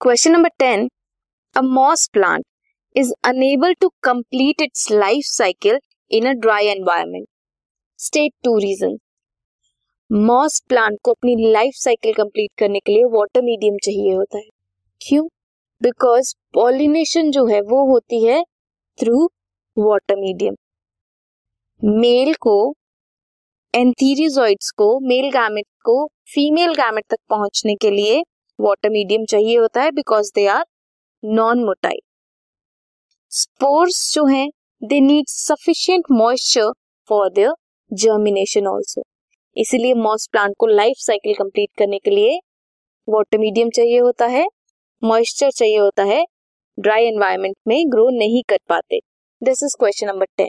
Question number 10. A moss plant is unable to complete its life cycle in a dry environment. State two reasons. Moss plant को अपनी life cycle complete करने के लिए water medium चाहिए होता है क्यों बिकॉज़ पॉलिनेशन जो है वो होती है थ्रू वाटर मीडियम मेल को एंथीरियोइड्स को मेल गैमेट को फीमेल गैमेट तक पहुँचने के लिए वाटर मीडियम चाहिए होता है because they are non motile spores जो हैं they need sufficient moisture for their germination also इसीलिए मॉस प्लांट को लाइफ साइकिल कंप्लीट करने के लिए वाटर मीडियम चाहिए होता है मॉइस्चर चाहिए होता है ड्राई एनवायरमेंट में ग्रो नहीं कर पाते. This is question number ten